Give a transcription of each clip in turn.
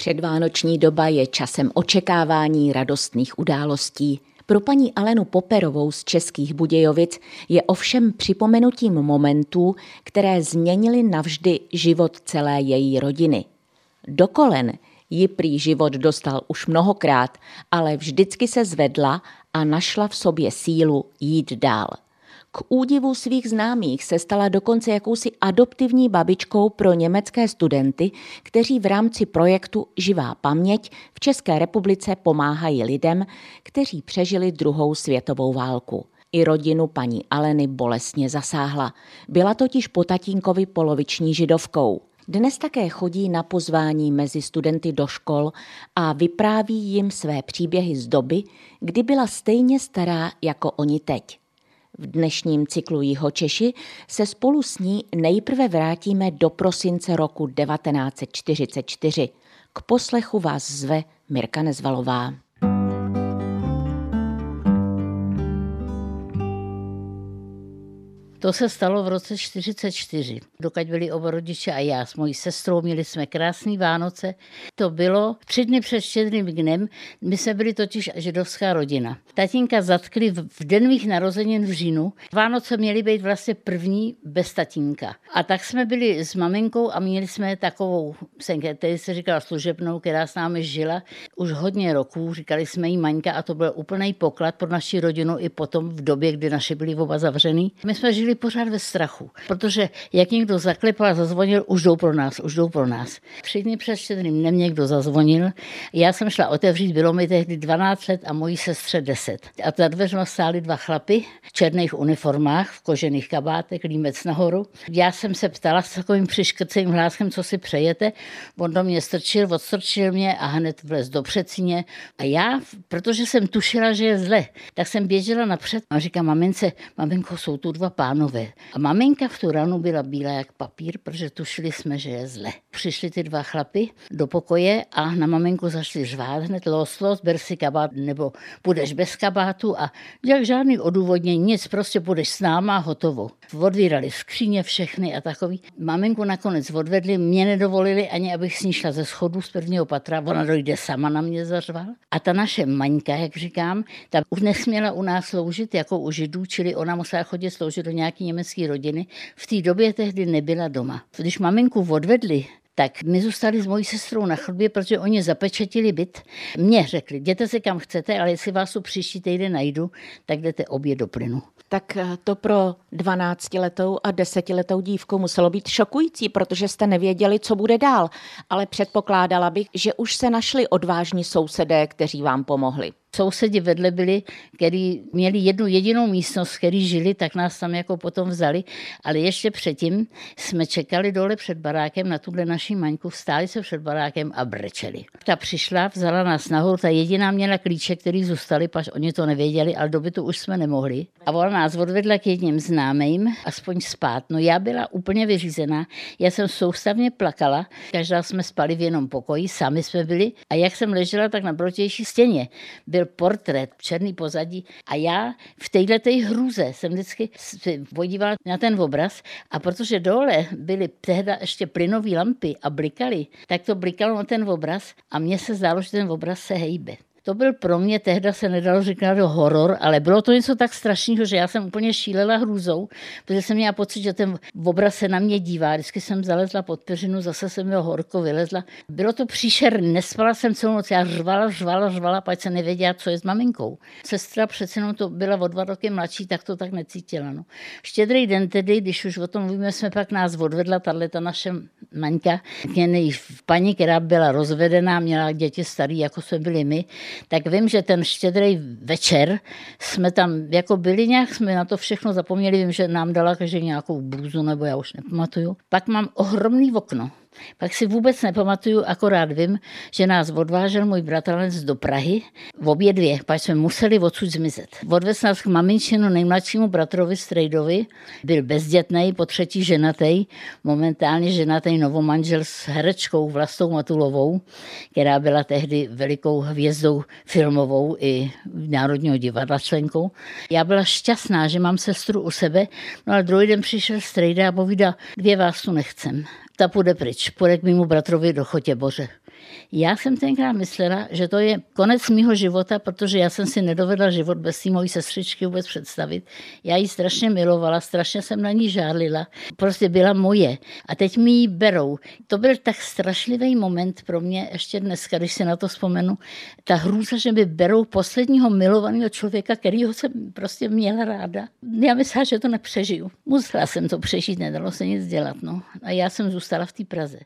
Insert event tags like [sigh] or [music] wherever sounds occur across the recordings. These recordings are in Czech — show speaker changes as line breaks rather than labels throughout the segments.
Předvánoční doba je časem očekávání radostných událostí. Pro paní Alenu Poperovou z Českých Budějovic je ovšem připomenutím momentů, které změnily navždy život celé její rodiny. Do kolen ji prý život dostal už mnohokrát, ale vždycky se zvedla a našla v sobě sílu jít dál. K údivu svých známých se stala dokonce jakousi adoptivní babičkou pro německé studenty, kteří v rámci projektu Živá paměť v České republice pomáhají lidem, kteří přežili druhou světovou válku. I rodinu paní Aleny bolestně zasáhla. Byla totiž po tatínkovi poloviční židovkou. Dnes také chodí na pozvání mezi studenty do škol a vypráví jim své příběhy z doby, kdy byla stejně stará jako oni teď. V dnešním cyklu Jiho Češi se spolu s ní nejprve vrátíme do prosince roku 1944. K poslechu vás zve Mirka Nezvalová.
To se stalo v roce 44, dokud byli oba rodiče a já s mojí sestrou měli jsme krásný Vánoce. To bylo tři dny před štědrým dnem, my jsme byli totiž židovská rodina. Tatínka zatkli v den mých narozenin v říjnu. Vánoce měly být vlastně první bez tatínka. A tak jsme byli s maminkou a měli jsme takovou, který se říkala služebnou, která s námi žila už hodně roků. Říkali jsme jí Maňka a to byl úplný poklad pro naši rodinu i potom v době, kdy naše byli oba zavřený. My jsme žili pořád ve strachu, protože jak někdo zaklepal a zazvonil, už jdou pro nás, už jdou pro nás. Tři dny před štědrým dnem někdo zazvonil. Já jsem šla otevřít, bylo mi tehdy 12 let a mojí sestře 10. A za dveřma stáli dva chlapy v černých uniformách, v kožených kabátech, límec nahoru. Já jsem se ptala s takovým přiškrcejím hláskem, co si přejete. On do mě strčil, odstrčil mě a hned vlez do přecíně. A já, protože jsem tušila, že je zle, tak jsem běžela napřed a říkám, mamince, maminko, jsou tu dva pánové pánové. A maminka v tu ranu byla bílá jak papír, protože tušili jsme, že je zle. Přišli ty dva chlapy do pokoje a na maminku zašli řvát hned los, los, ber si kabát, nebo půjdeš bez kabátu a jak žádný odůvodnění, nic, prostě půjdeš s náma hotovo. Odvírali skříně všechny a takový. Maminku nakonec odvedli, mě nedovolili ani, abych s ní šla ze schodu z prvního patra, ona dojde sama na mě zařval. A ta naše maňka, jak říkám, ta už nesměla u nás sloužit jako u židů, čili ona musela chodit sloužit do nějaké německé rodiny. V té době tehdy nebyla doma. Když maminku odvedli, tak my zůstali s mojí sestrou na chodbě, protože oni zapečetili byt. Mně řekli, jděte se kam chcete, ale jestli vás tu příští týden najdu, tak jdete obě do plynu.
Tak eh, to pro 12-letou a 10-letou dívku muselo být šokující, protože jste nevěděli, co bude dál. Ale předpokládala bych, že už se našli odvážní sousedé, kteří vám pomohli
sousedi vedle byli, který měli jednu jedinou místnost, který žili, tak nás tam jako potom vzali, ale ještě předtím jsme čekali dole před barákem na tuhle naší maňku, stáli se před barákem a brečeli. Ta přišla, vzala nás nahoru, ta jediná měla klíče, který zůstali, paž oni to nevěděli, ale do bytu už jsme nemohli. A ona nás odvedla k jedním známým, aspoň spát. No já byla úplně vyřízená, já jsem soustavně plakala, každá jsme spali v jednom pokoji, sami jsme byli a jak jsem ležela, tak na protější stěně byl byl portrét, černý pozadí a já v této hruze jsem vždycky podívala na ten obraz a protože dole byly tehda ještě plynové lampy a blikaly, tak to blikalo na ten obraz a mně se zdálo, že ten obraz se hejbe. To byl pro mě, tehda se nedalo říkat horor, ale bylo to něco tak strašného, že já jsem úplně šílela hrůzou, protože jsem měla pocit, že ten obraz se na mě dívá. Vždycky jsem zalezla pod peřinu, zase jsem měla horko vylezla. Bylo to příšerné, nespala jsem celou noc, já řvala, řvala, řvala, pak se nevěděla, co je s maminkou. Sestra přece jenom to byla o dva roky mladší, tak to tak necítila. No. Štědrý den tedy, když už o tom mluvíme, jsme pak nás odvedla, tahle ta naše maňka, paní, která byla rozvedená, měla děti starý, jako jsme byli my, tak vím, že ten štědrý večer jsme tam jako byli nějak, jsme na to všechno zapomněli, vím, že nám dala každý nějakou blůzu, nebo já už nepamatuju. Pak mám ohromný okno, pak si vůbec nepamatuju, akorát vím, že nás odvážel můj bratranec do Prahy, v obě dvě, pak jsme museli odsud zmizet. Odvez nás k maminčinu nejmladšímu bratrovi Strejdovi, byl bezdětný, po třetí ženatý, momentálně ženatý novomanžel s herečkou Vlastou Matulovou, která byla tehdy velikou hvězdou filmovou i Národního divadla členkou. Já byla šťastná, že mám sestru u sebe, no ale druhý den přišel Strejda a povídal, dvě vás tu nechcem ta půjde pryč, půjde k mému bratrovi do Chotě Boře. Já jsem tenkrát myslela, že to je konec mého života, protože já jsem si nedovedla život bez té mojí sestřičky vůbec představit. Já ji strašně milovala, strašně jsem na ní žárlila. Prostě byla moje. A teď mi ji berou. To byl tak strašlivý moment pro mě, ještě dneska, když si na to vzpomenu. Ta hrůza, že mi berou posledního milovaného člověka, kterýho jsem prostě měla ráda. Já myslela, že to nepřežiju. Musela jsem to přežít, nedalo se nic dělat. No. A já jsem zůstala v té Praze.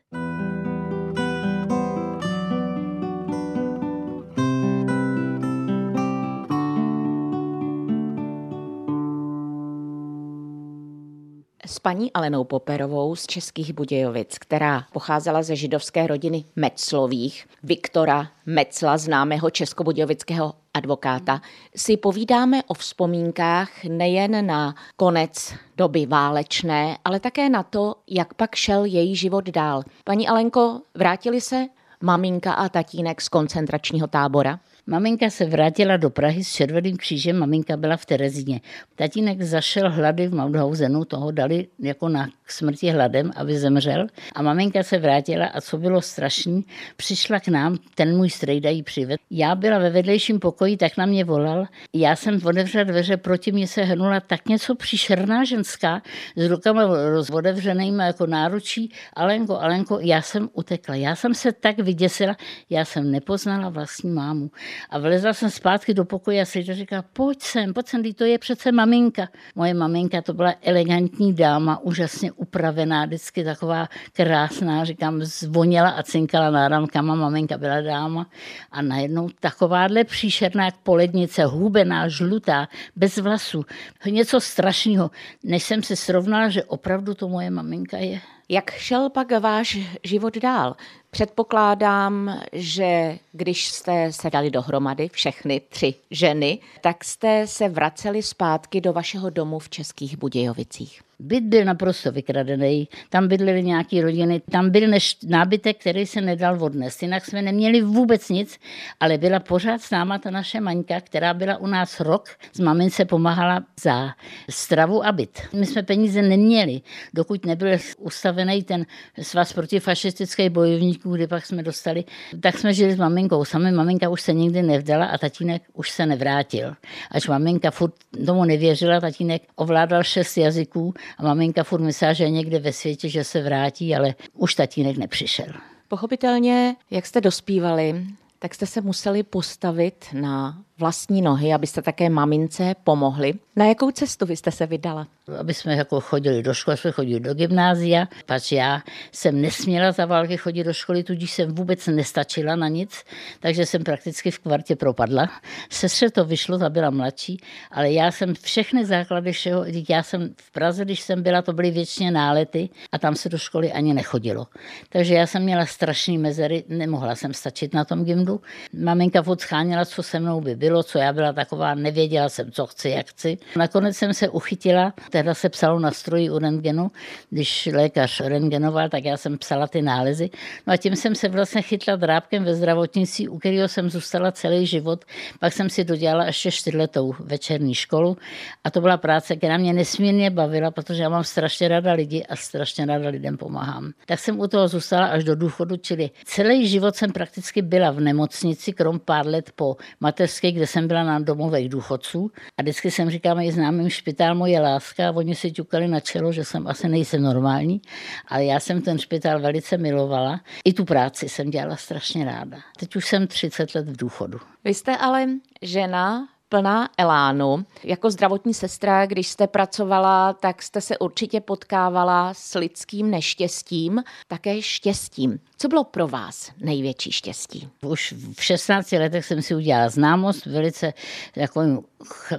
Paní Alenou Poperovou z Českých Budějovic, která pocházela ze židovské rodiny Metzlových, Viktora Metzla, známého českobudějovického advokáta, si povídáme o vzpomínkách nejen na konec doby válečné, ale také na to, jak pak šel její život dál. Paní Alenko, vrátili se maminka a tatínek z koncentračního tábora?
Maminka se vrátila do Prahy s Červeným křížem, maminka byla v Terezíně. Tatínek zašel hlady v Mauthausenu, toho dali jako na smrti hladem, aby zemřel. A maminka se vrátila a co bylo strašný, přišla k nám, ten můj strejda jí přived. Já byla ve vedlejším pokoji, tak na mě volal. Já jsem otevřela dveře, proti mě se hrnula tak něco příšerná ženská s rukama rozvodevřenýma jako náručí. Alenko, Alenko, já jsem utekla. Já jsem se tak vyděsila, já jsem nepoznala vlastní mámu. A vlezla jsem zpátky do pokoje a Sejda říká, pojď sem, pojď sem, to je přece maminka. Moje maminka to byla elegantní dáma, úžasně upravená, vždycky taková krásná, říkám, zvoněla a cinkala náramkama, maminka byla dáma. A najednou takováhle příšerná jak polednice, hubená, žlutá, bez vlasů. Něco strašného, než jsem si srovnala, že opravdu to moje maminka je.
Jak šel pak váš život dál? Předpokládám, že když jste se dali dohromady, všechny tři ženy, tak jste se vraceli zpátky do vašeho domu v Českých Budějovicích.
Byt byl naprosto vykradený, tam bydlely nějaké rodiny, tam byl než nábytek, který se nedal odnést. Jinak jsme neměli vůbec nic, ale byla pořád s náma ta naše maňka, která byla u nás rok, s mamince pomáhala za stravu a byt. My jsme peníze neměli, dokud nebyl ustavený ten svaz protifašistických bojovníků, kdy pak jsme dostali, tak jsme žili s maminkou. Sami maminka už se nikdy nevdala a tatínek už se nevrátil. Až maminka furt tomu nevěřila, tatínek ovládal šest jazyků a maminka furt myslela, že je někde ve světě, že se vrátí, ale už tatínek nepřišel.
Pochopitelně, jak jste dospívali, tak jste se museli postavit na vlastní nohy, abyste také mamince pomohli. Na jakou cestu vy jste se vydala?
Aby jsme jako chodili do školy, jsme chodili do gymnázia, pač já jsem nesměla za války chodit do školy, tudíž jsem vůbec nestačila na nic, takže jsem prakticky v kvartě propadla. Sestře to vyšlo, ta byla mladší, ale já jsem všechny základy všeho, já jsem v Praze, když jsem byla, to byly většině nálety a tam se do školy ani nechodilo. Takže já jsem měla strašné mezery, nemohla jsem stačit na tom gymdu. Maminka furt scháněla, co se mnou by bylo, co já byla taková, nevěděla jsem, co chci, jak chci. Nakonec jsem se uchytila, teda se psalo na stroji u rentgenu, když lékař rentgenoval, tak já jsem psala ty nálezy. No a tím jsem se vlastně chytla drábkem ve zdravotnictví, u kterého jsem zůstala celý život. Pak jsem si dodělala ještě čtyřletou večerní školu a to byla práce, která mě nesmírně bavila, protože já mám strašně ráda lidi a strašně ráda lidem pomáhám. Tak jsem u toho zůstala až do důchodu, čili celý život jsem prakticky byla v nemocnici, krom pár let po mateřské, kde jsem byla na domových důchodců a vždycky jsem říkala mají známým špitál moje láska a oni si ťukali na čelo, že jsem asi nejsem normální, ale já jsem ten špitál velice milovala. I tu práci jsem dělala strašně ráda. Teď už jsem 30 let v důchodu.
Vy jste ale žena plná elánu. Jako zdravotní sestra, když jste pracovala, tak jste se určitě potkávala s lidským neštěstím, také štěstím. Co bylo pro vás největší štěstí?
Už v 16 letech jsem si udělala známost velice takovým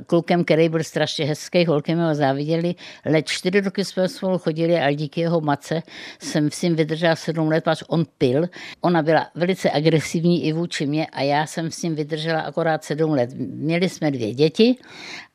klukem, který byl strašně hezký, holky mi ho záviděli. Let čtyři roky jsme spolu chodili a díky jeho matce jsem s ním vydržela sedm let, až on pil. Ona byla velice agresivní i vůči mě a já jsem s ním vydržela akorát sedm let. Měli jsme dvě děti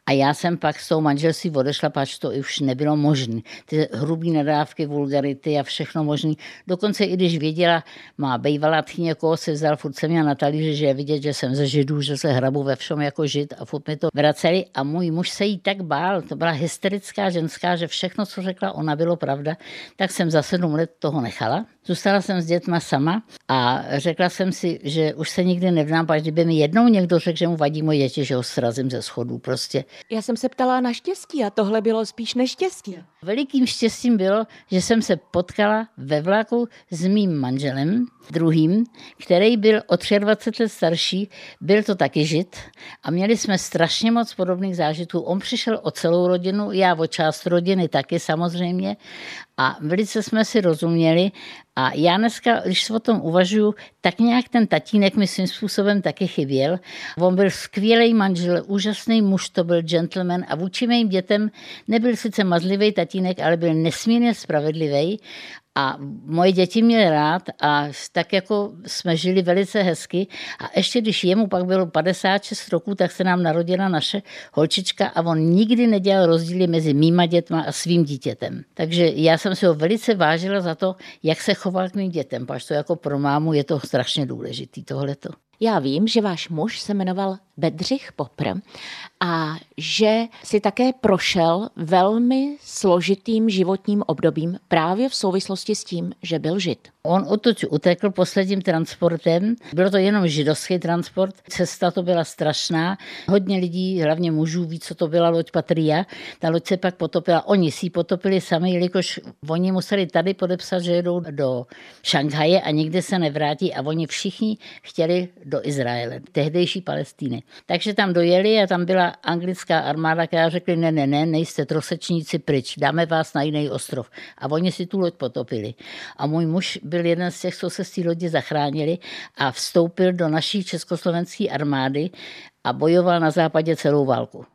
A já jsem pak s tou manželství odešla, pač to už nebylo možné. Ty hrubý nadávky, vulgarity a všechno možné. Dokonce i když věděla, má bývalá tchyně, koho se vzal, furt jsem měla na talíři, že je vidět, že jsem ze židů, že se hrabu ve všem jako žid a furt mi to vraceli. A můj muž se jí tak bál, to byla hysterická ženská, že všechno, co řekla ona, bylo pravda. Tak jsem za sedm let toho nechala. Zůstala jsem s dětma sama a řekla jsem si, že už se nikdy nevdám, až kdyby mi jednou někdo řekl, že mu vadí moje děti, že ho srazím ze schodů prostě.
Já jsem se ptala na štěstí a tohle bylo spíš neštěstí.
Velikým štěstím bylo, že jsem se potkala ve vlaku s mým manželem, druhým, který byl o 23 let starší, byl to taky žid a měli jsme strašně moc podobných zážitků. On přišel o celou rodinu, já o část rodiny taky samozřejmě a velice jsme si rozuměli a já dneska, když se o tom uvažuju, tak nějak ten tatínek mi svým způsobem taky chyběl. On byl skvělý manžel, úžasný muž, to byl gentleman a vůči mým dětem nebyl sice mazlivý tatínek, ale byl nesmírně spravedlivý a moje děti měly rád a tak jako jsme žili velice hezky. A ještě když jemu pak bylo 56 roků, tak se nám narodila naše holčička a on nikdy nedělal rozdíly mezi mýma dětma a svým dítětem. Takže já jsem si ho velice vážila za to, jak se choval k mým dětem, protože to jako pro mámu je to strašně důležitý tohleto.
Já vím, že váš muž se jmenoval Bedřich Popr a že si také prošel velmi složitým životním obdobím právě v souvislosti s tím, že byl žid.
On odtud utekl posledním transportem. Bylo to jenom židovský transport. Cesta to byla strašná. Hodně lidí, hlavně mužů, ví, co to byla loď Patria. Ta loď se pak potopila. Oni si ji potopili sami, jelikož oni museli tady podepsat, že jedou do Šanghaje a nikdy se nevrátí. A oni všichni chtěli do Izraele, tehdejší Palestíny. Takže tam dojeli a tam byla anglická armáda, která řekli, ne, ne, ne, nejste trosečníci pryč, dáme vás na jiný ostrov. A oni si tu loď potopili. A můj muž byl jeden z těch, co se z té lodi zachránili a vstoupil do naší československé armády a bojoval na západě celou válku.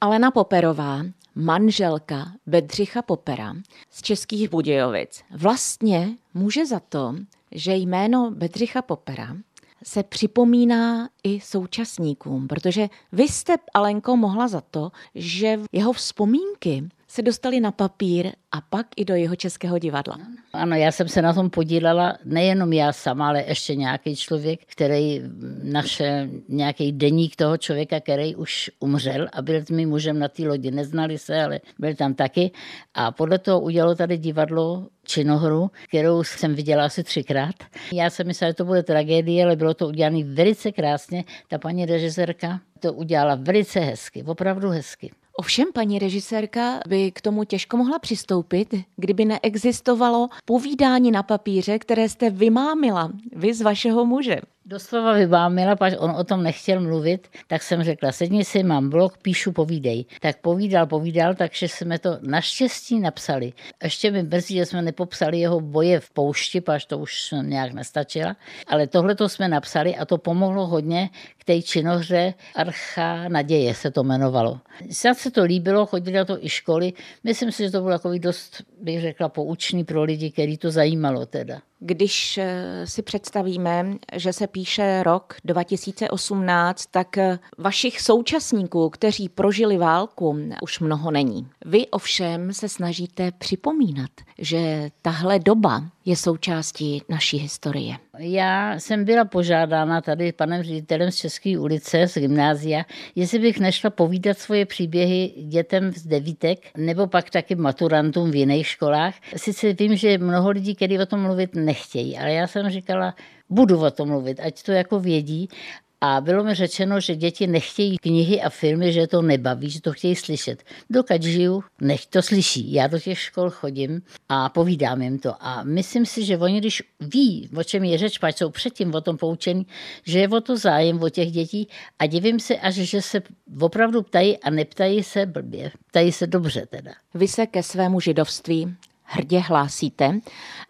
Alena Poperová, manželka Bedřicha Popera z Českých Budějovic, vlastně může za to, že jméno Bedřicha Popera se připomíná i současníkům, protože vy jste, Alenko, mohla za to, že jeho vzpomínky se dostali na papír a pak i do jeho českého divadla.
Ano, já jsem se na tom podílela, nejenom já sama, ale ještě nějaký člověk, který našel nějaký deník toho člověka, který už umřel a byl s mým mužem na té lodi. Neznali se, ale byl tam taky. A podle toho udělalo tady divadlo činohru, kterou jsem viděla asi třikrát. Já jsem myslela, že to bude tragédie, ale bylo to udělané velice krásně. Ta paní režisérka to udělala velice hezky, opravdu hezky.
Ovšem, paní režisérka by k tomu těžko mohla přistoupit, kdyby neexistovalo povídání na papíře, které jste vymámila vy z vašeho muže.
Doslova vybámila, pač on o tom nechtěl mluvit, tak jsem řekla, sedni si, mám blog, píšu, povídej. Tak povídal, povídal, takže jsme to naštěstí napsali. Ještě mi brzy, že jsme nepopsali jeho boje v poušti, pač to už nějak nestačila, ale tohle to jsme napsali a to pomohlo hodně k té činohře Archa naděje se to jmenovalo. Snad se to líbilo, chodili to i školy. Myslím si, že to bylo takový dost, bych řekla, poučný pro lidi, který to zajímalo teda.
Když eh, si představíme, že se píše rok 2018, tak eh, vašich současníků, kteří prožili válku, už mnoho není. Vy ovšem se snažíte připomínat, že tahle doba je součástí naší historie.
Já jsem byla požádána tady panem ředitelem z České ulice, z gymnázia, jestli bych nešla povídat svoje příběhy dětem z devítek, nebo pak taky maturantům v jiných školách. Sice vím, že mnoho lidí, kteří o tom mluvit nechtějí, ale já jsem říkala, budu o tom mluvit, ať to jako vědí a bylo mi řečeno, že děti nechtějí knihy a filmy, že to nebaví, že to chtějí slyšet. Dokud žiju, nech to slyší. Já do těch škol chodím a povídám jim to. A myslím si, že oni, když ví, o čem je řeč, pač jsou předtím o tom poučení, že je o to zájem o těch dětí a divím se až, že se opravdu ptají a neptají se blbě. Ptají se dobře teda.
Vy se ke svému židovství hrdě hlásíte.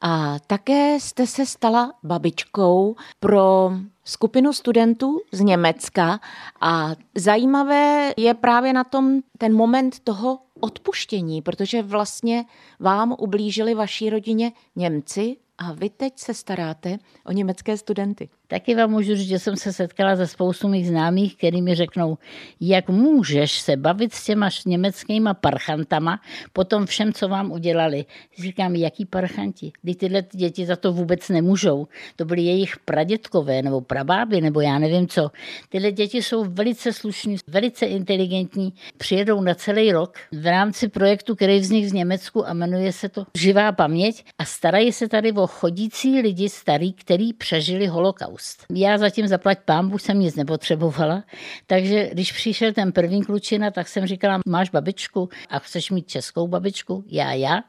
A také jste se stala babičkou pro skupinu studentů z Německa a zajímavé je právě na tom ten moment toho odpuštění, protože vlastně vám ublížili vaší rodině Němci a vy teď se staráte o německé studenty.
Taky vám můžu říct, že jsem se setkala se spoustu mých známých, který mi řeknou, jak můžeš se bavit s těma německýma parchantama po tom všem, co vám udělali. Říkám, jaký parchanti? Kdy tyhle děti za to vůbec nemůžou. To byly jejich pradětkové nebo prabáby, nebo já nevím co. Tyhle děti jsou velice slušní, velice inteligentní, přijedou na celý rok v rámci projektu, který vznikl z Německu a jmenuje se to Živá paměť a starají se tady o chodící lidi starý, který přežili holokaust. Já zatím zaplať pámbu jsem nic nepotřebovala, takže když přišel ten první klučina, tak jsem říkala, máš babičku a chceš mít českou babičku? Já, já.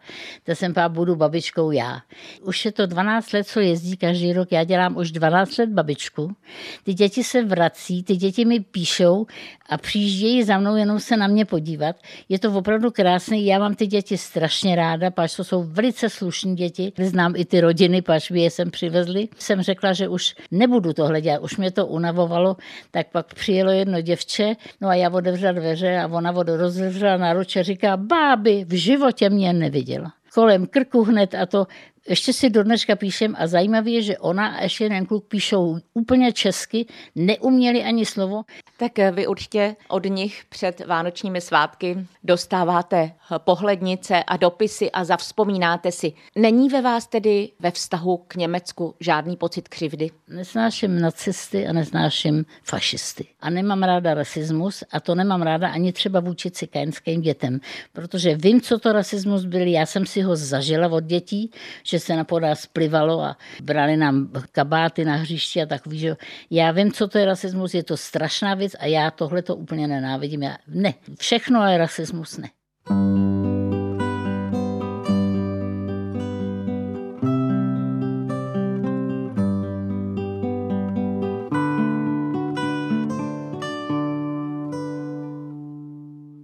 To jsem pá, budu babičkou já. Už je to 12 let, co jezdí každý rok, já dělám už 12 let babičku. Ty děti se vrací, ty děti mi píšou a přijíždějí za mnou jenom se na mě podívat. Je to opravdu krásné, já mám ty děti strašně ráda, pač to jsou velice slušní děti. Znám i ty rodiny, je sem přivezli. Jsem řekla, že už nebudu tohle dělat, už mě to unavovalo, tak pak přijelo jedno děvče, no a já otevřela dveře a ona vodu rozevřela na ruče, říká, báby, v životě mě neviděla kolem krku hned a to ještě si do dneška píšem a zajímavé je, že ona a ještě jeden kluk píšou úplně česky, neuměli ani slovo.
Tak vy určitě od nich před vánočními svátky dostáváte pohlednice a dopisy a zavzpomínáte si. Není ve vás tedy ve vztahu k Německu žádný pocit křivdy?
Nesnáším nacisty a nesnáším fašisty. A nemám ráda rasismus a to nemám ráda ani třeba vůči cikánským dětem, protože vím, co to rasismus byl. Já jsem si ho zažila od dětí, že se na podás plivalo a brali nám kabáty na hřišti a takový, že já vím, co to je rasismus, je to strašná věc a já tohle to úplně nenávidím. Já, ne, všechno je rasismus, ne.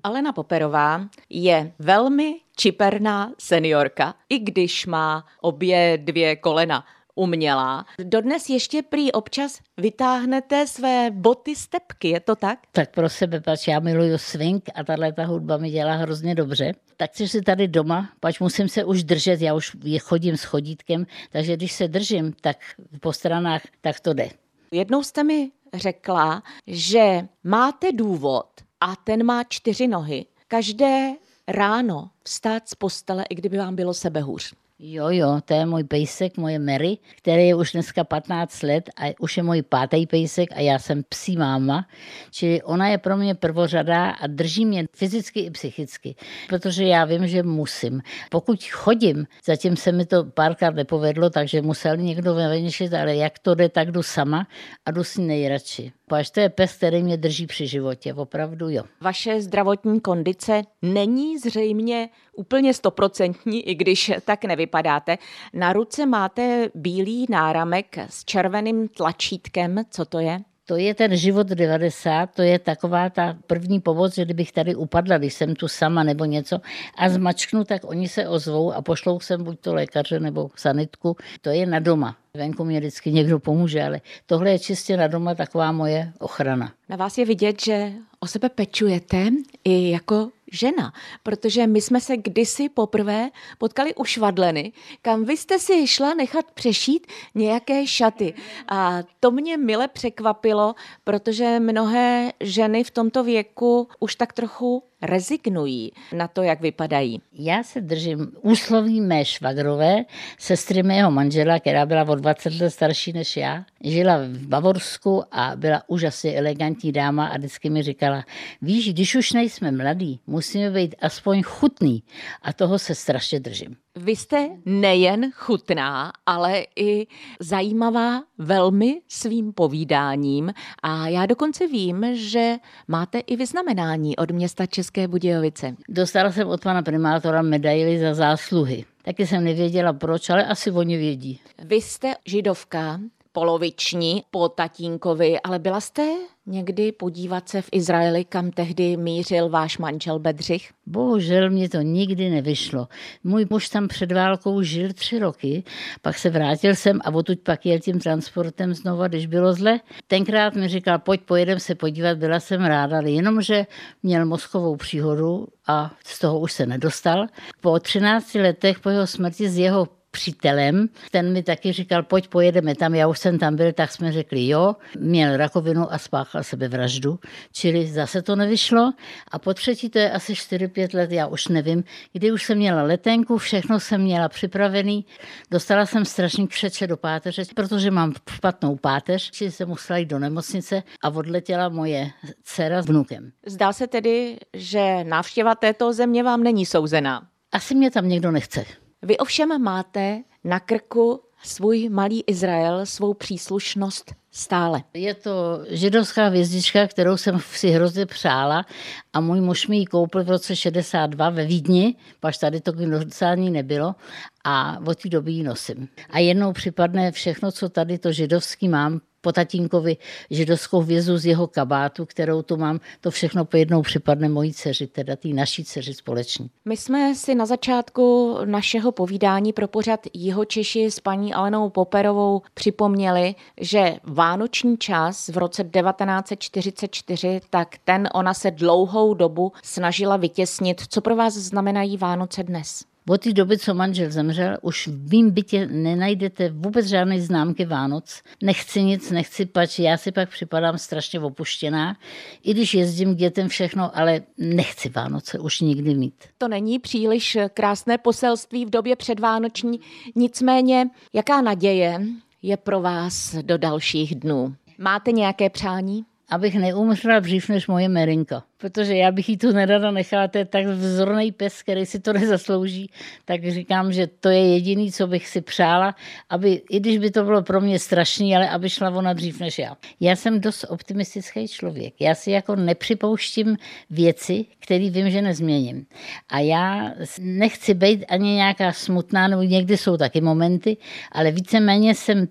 Alena Poperová je velmi čiperná seniorka, i když má obě dvě kolena umělá. Dodnes ještě prý občas vytáhnete své boty stepky, je to tak?
Tak pro sebe, pač já miluju swing a tahle ta hudba mi dělá hrozně dobře. Tak si tady doma, pač musím se už držet, já už je chodím s chodítkem, takže když se držím, tak po stranách, tak to jde.
Jednou jste mi řekla, že máte důvod a ten má čtyři nohy. Každé ráno vstát z postele, i kdyby vám bylo sebehůř.
Jo, jo, to je můj pejsek, moje Mary, který je už dneska 15 let a už je můj pátý pejsek a já jsem psí máma. Čili ona je pro mě prvořadá a drží mě fyzicky i psychicky, protože já vím, že musím. Pokud chodím, zatím se mi to párkrát nepovedlo, takže musel někdo vyvenšit, ale jak to jde, tak jdu sama a jdu si nejradši. Paž to je pes, který mě drží při životě, opravdu jo.
Vaše zdravotní kondice není zřejmě úplně stoprocentní, i když tak nevypadáte. Na ruce máte bílý náramek s červeným tlačítkem. Co to je?
To je ten život 90, to je taková ta první pomoc, že kdybych tady upadla, když jsem tu sama nebo něco a zmačknu, tak oni se ozvou a pošlou sem buď to lékaře nebo sanitku. To je na doma. Venku mě vždycky někdo pomůže, ale tohle je čistě na doma taková moje ochrana.
Na vás je vidět, že o sebe pečujete i jako žena, protože my jsme se kdysi poprvé potkali u Švadleny, kam vy jste si šla nechat přešít nějaké šaty. A to mě mile překvapilo, protože mnohé ženy v tomto věku už tak trochu rezignují na to, jak vypadají.
Já se držím úsloví mé švagrové, sestry mého manžela, která byla o 20 let starší než já. Žila v Bavorsku a byla úžasně elegantní dáma a vždycky mi říkala, víš, když už nejsme mladí, musíme být aspoň chutný a toho se strašně držím.
Vy jste nejen chutná, ale i zajímavá velmi svým povídáním a já dokonce vím, že máte i vyznamenání od města České Budějovice.
Dostala jsem od pana primátora medaily za zásluhy. Taky jsem nevěděla proč, ale asi oni vědí.
Vy jste židovka, poloviční po tatínkovi, ale byla jste někdy podívat se v Izraeli, kam tehdy mířil váš manžel Bedřich?
Bohužel mě to nikdy nevyšlo. Můj muž tam před válkou žil tři roky, pak se vrátil sem a odtud pak jel tím transportem znova, když bylo zle. Tenkrát mi říkal, pojď, pojedem se podívat, byla jsem ráda, ale jenomže měl mozkovou příhodu a z toho už se nedostal. Po 13 letech po jeho smrti z jeho přítelem. Ten mi taky říkal, pojď pojedeme tam, já už jsem tam byl, tak jsme řekli jo. Měl rakovinu a spáchal sebevraždu, čili zase to nevyšlo. A po třetí, to je asi 4-5 let, já už nevím, kdy už jsem měla letenku, všechno jsem měla připravený. Dostala jsem strašný křeče do páteře, protože mám špatnou páteř, čili jsem musela jít do nemocnice a odletěla moje dcera s vnukem.
Zdá se tedy, že návštěva této země vám není souzená.
Asi mě tam někdo nechce.
Vy ovšem máte na krku svůj malý Izrael, svou příslušnost stále.
Je to židovská hvězdička, kterou jsem si hrozně přála a můj muž mi ji koupil v roce 62 ve Vídni, paž tady to docání nebylo a od té doby ji nosím. A jednou připadne všechno, co tady to židovský mám, po tatínkovi židovskou hvězdu z jeho kabátu, kterou tu mám, to všechno po jednou připadne mojí dceři, teda té naší dceři společně.
My jsme si na začátku našeho povídání pro pořad Jihočeši s paní Alenou Poperovou připomněli, že vánoční čas v roce 1944, tak ten ona se dlouhou dobu snažila vytěsnit. Co pro vás znamenají Vánoce dnes?
Od té doby, co manžel zemřel, už v mým bytě nenajdete vůbec žádné známky Vánoc. Nechci nic, nechci pač, já si pak připadám strašně opuštěná, i když jezdím k dětem všechno, ale nechci Vánoce už nikdy mít.
To není příliš krásné poselství v době předvánoční, nicméně jaká naděje je pro vás do dalších dnů? Máte nějaké přání?
Abych neumřela dřív než moje Merinka. Protože já bych jí tu nerada nechala, to je tak vzorný pes, který si to [laughs] nezaslouží, tak říkám, že to je jediný, co bych si přála, aby, i když by to bylo pro mě strašný, ale aby šla ona dřív než já. Já jsem dost optimistický člověk. Já si jako nepřipouštím věci, které vím, že nezměním. A já nechci být ani nějaká smutná, nebo někdy jsou taky momenty, ale víceméně jsem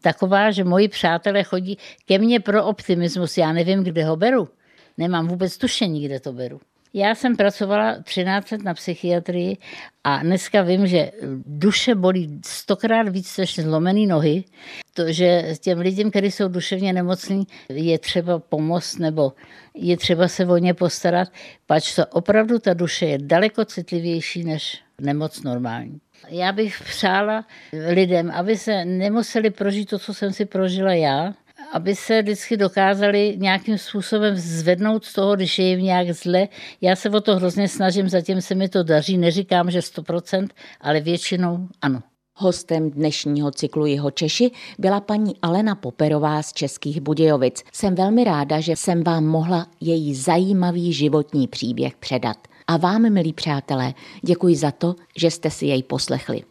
taková, že moji přátelé chodí ke mně pro optimismus. Já nevím, kde ho beru. Nemám vůbec tušení, kde to beru. Já jsem pracovala 13 let na psychiatrii a dneska vím, že duše bolí stokrát víc než zlomený nohy. To, že těm lidem, kteří jsou duševně nemocní, je třeba pomoct nebo je třeba se o ně postarat, pač to opravdu ta duše je daleko citlivější než nemoc normální. Já bych přála lidem, aby se nemuseli prožít to, co jsem si prožila já, aby se vždycky dokázali nějakým způsobem zvednout z toho, když je jim nějak zle. Já se o to hrozně snažím, zatím se mi to daří, neříkám, že 100%, ale většinou ano.
Hostem dnešního cyklu Jeho Češi byla paní Alena Poperová z Českých Budějovic. Jsem velmi ráda, že jsem vám mohla její zajímavý životní příběh předat. A vám, milí přátelé, děkuji za to, že jste si jej poslechli.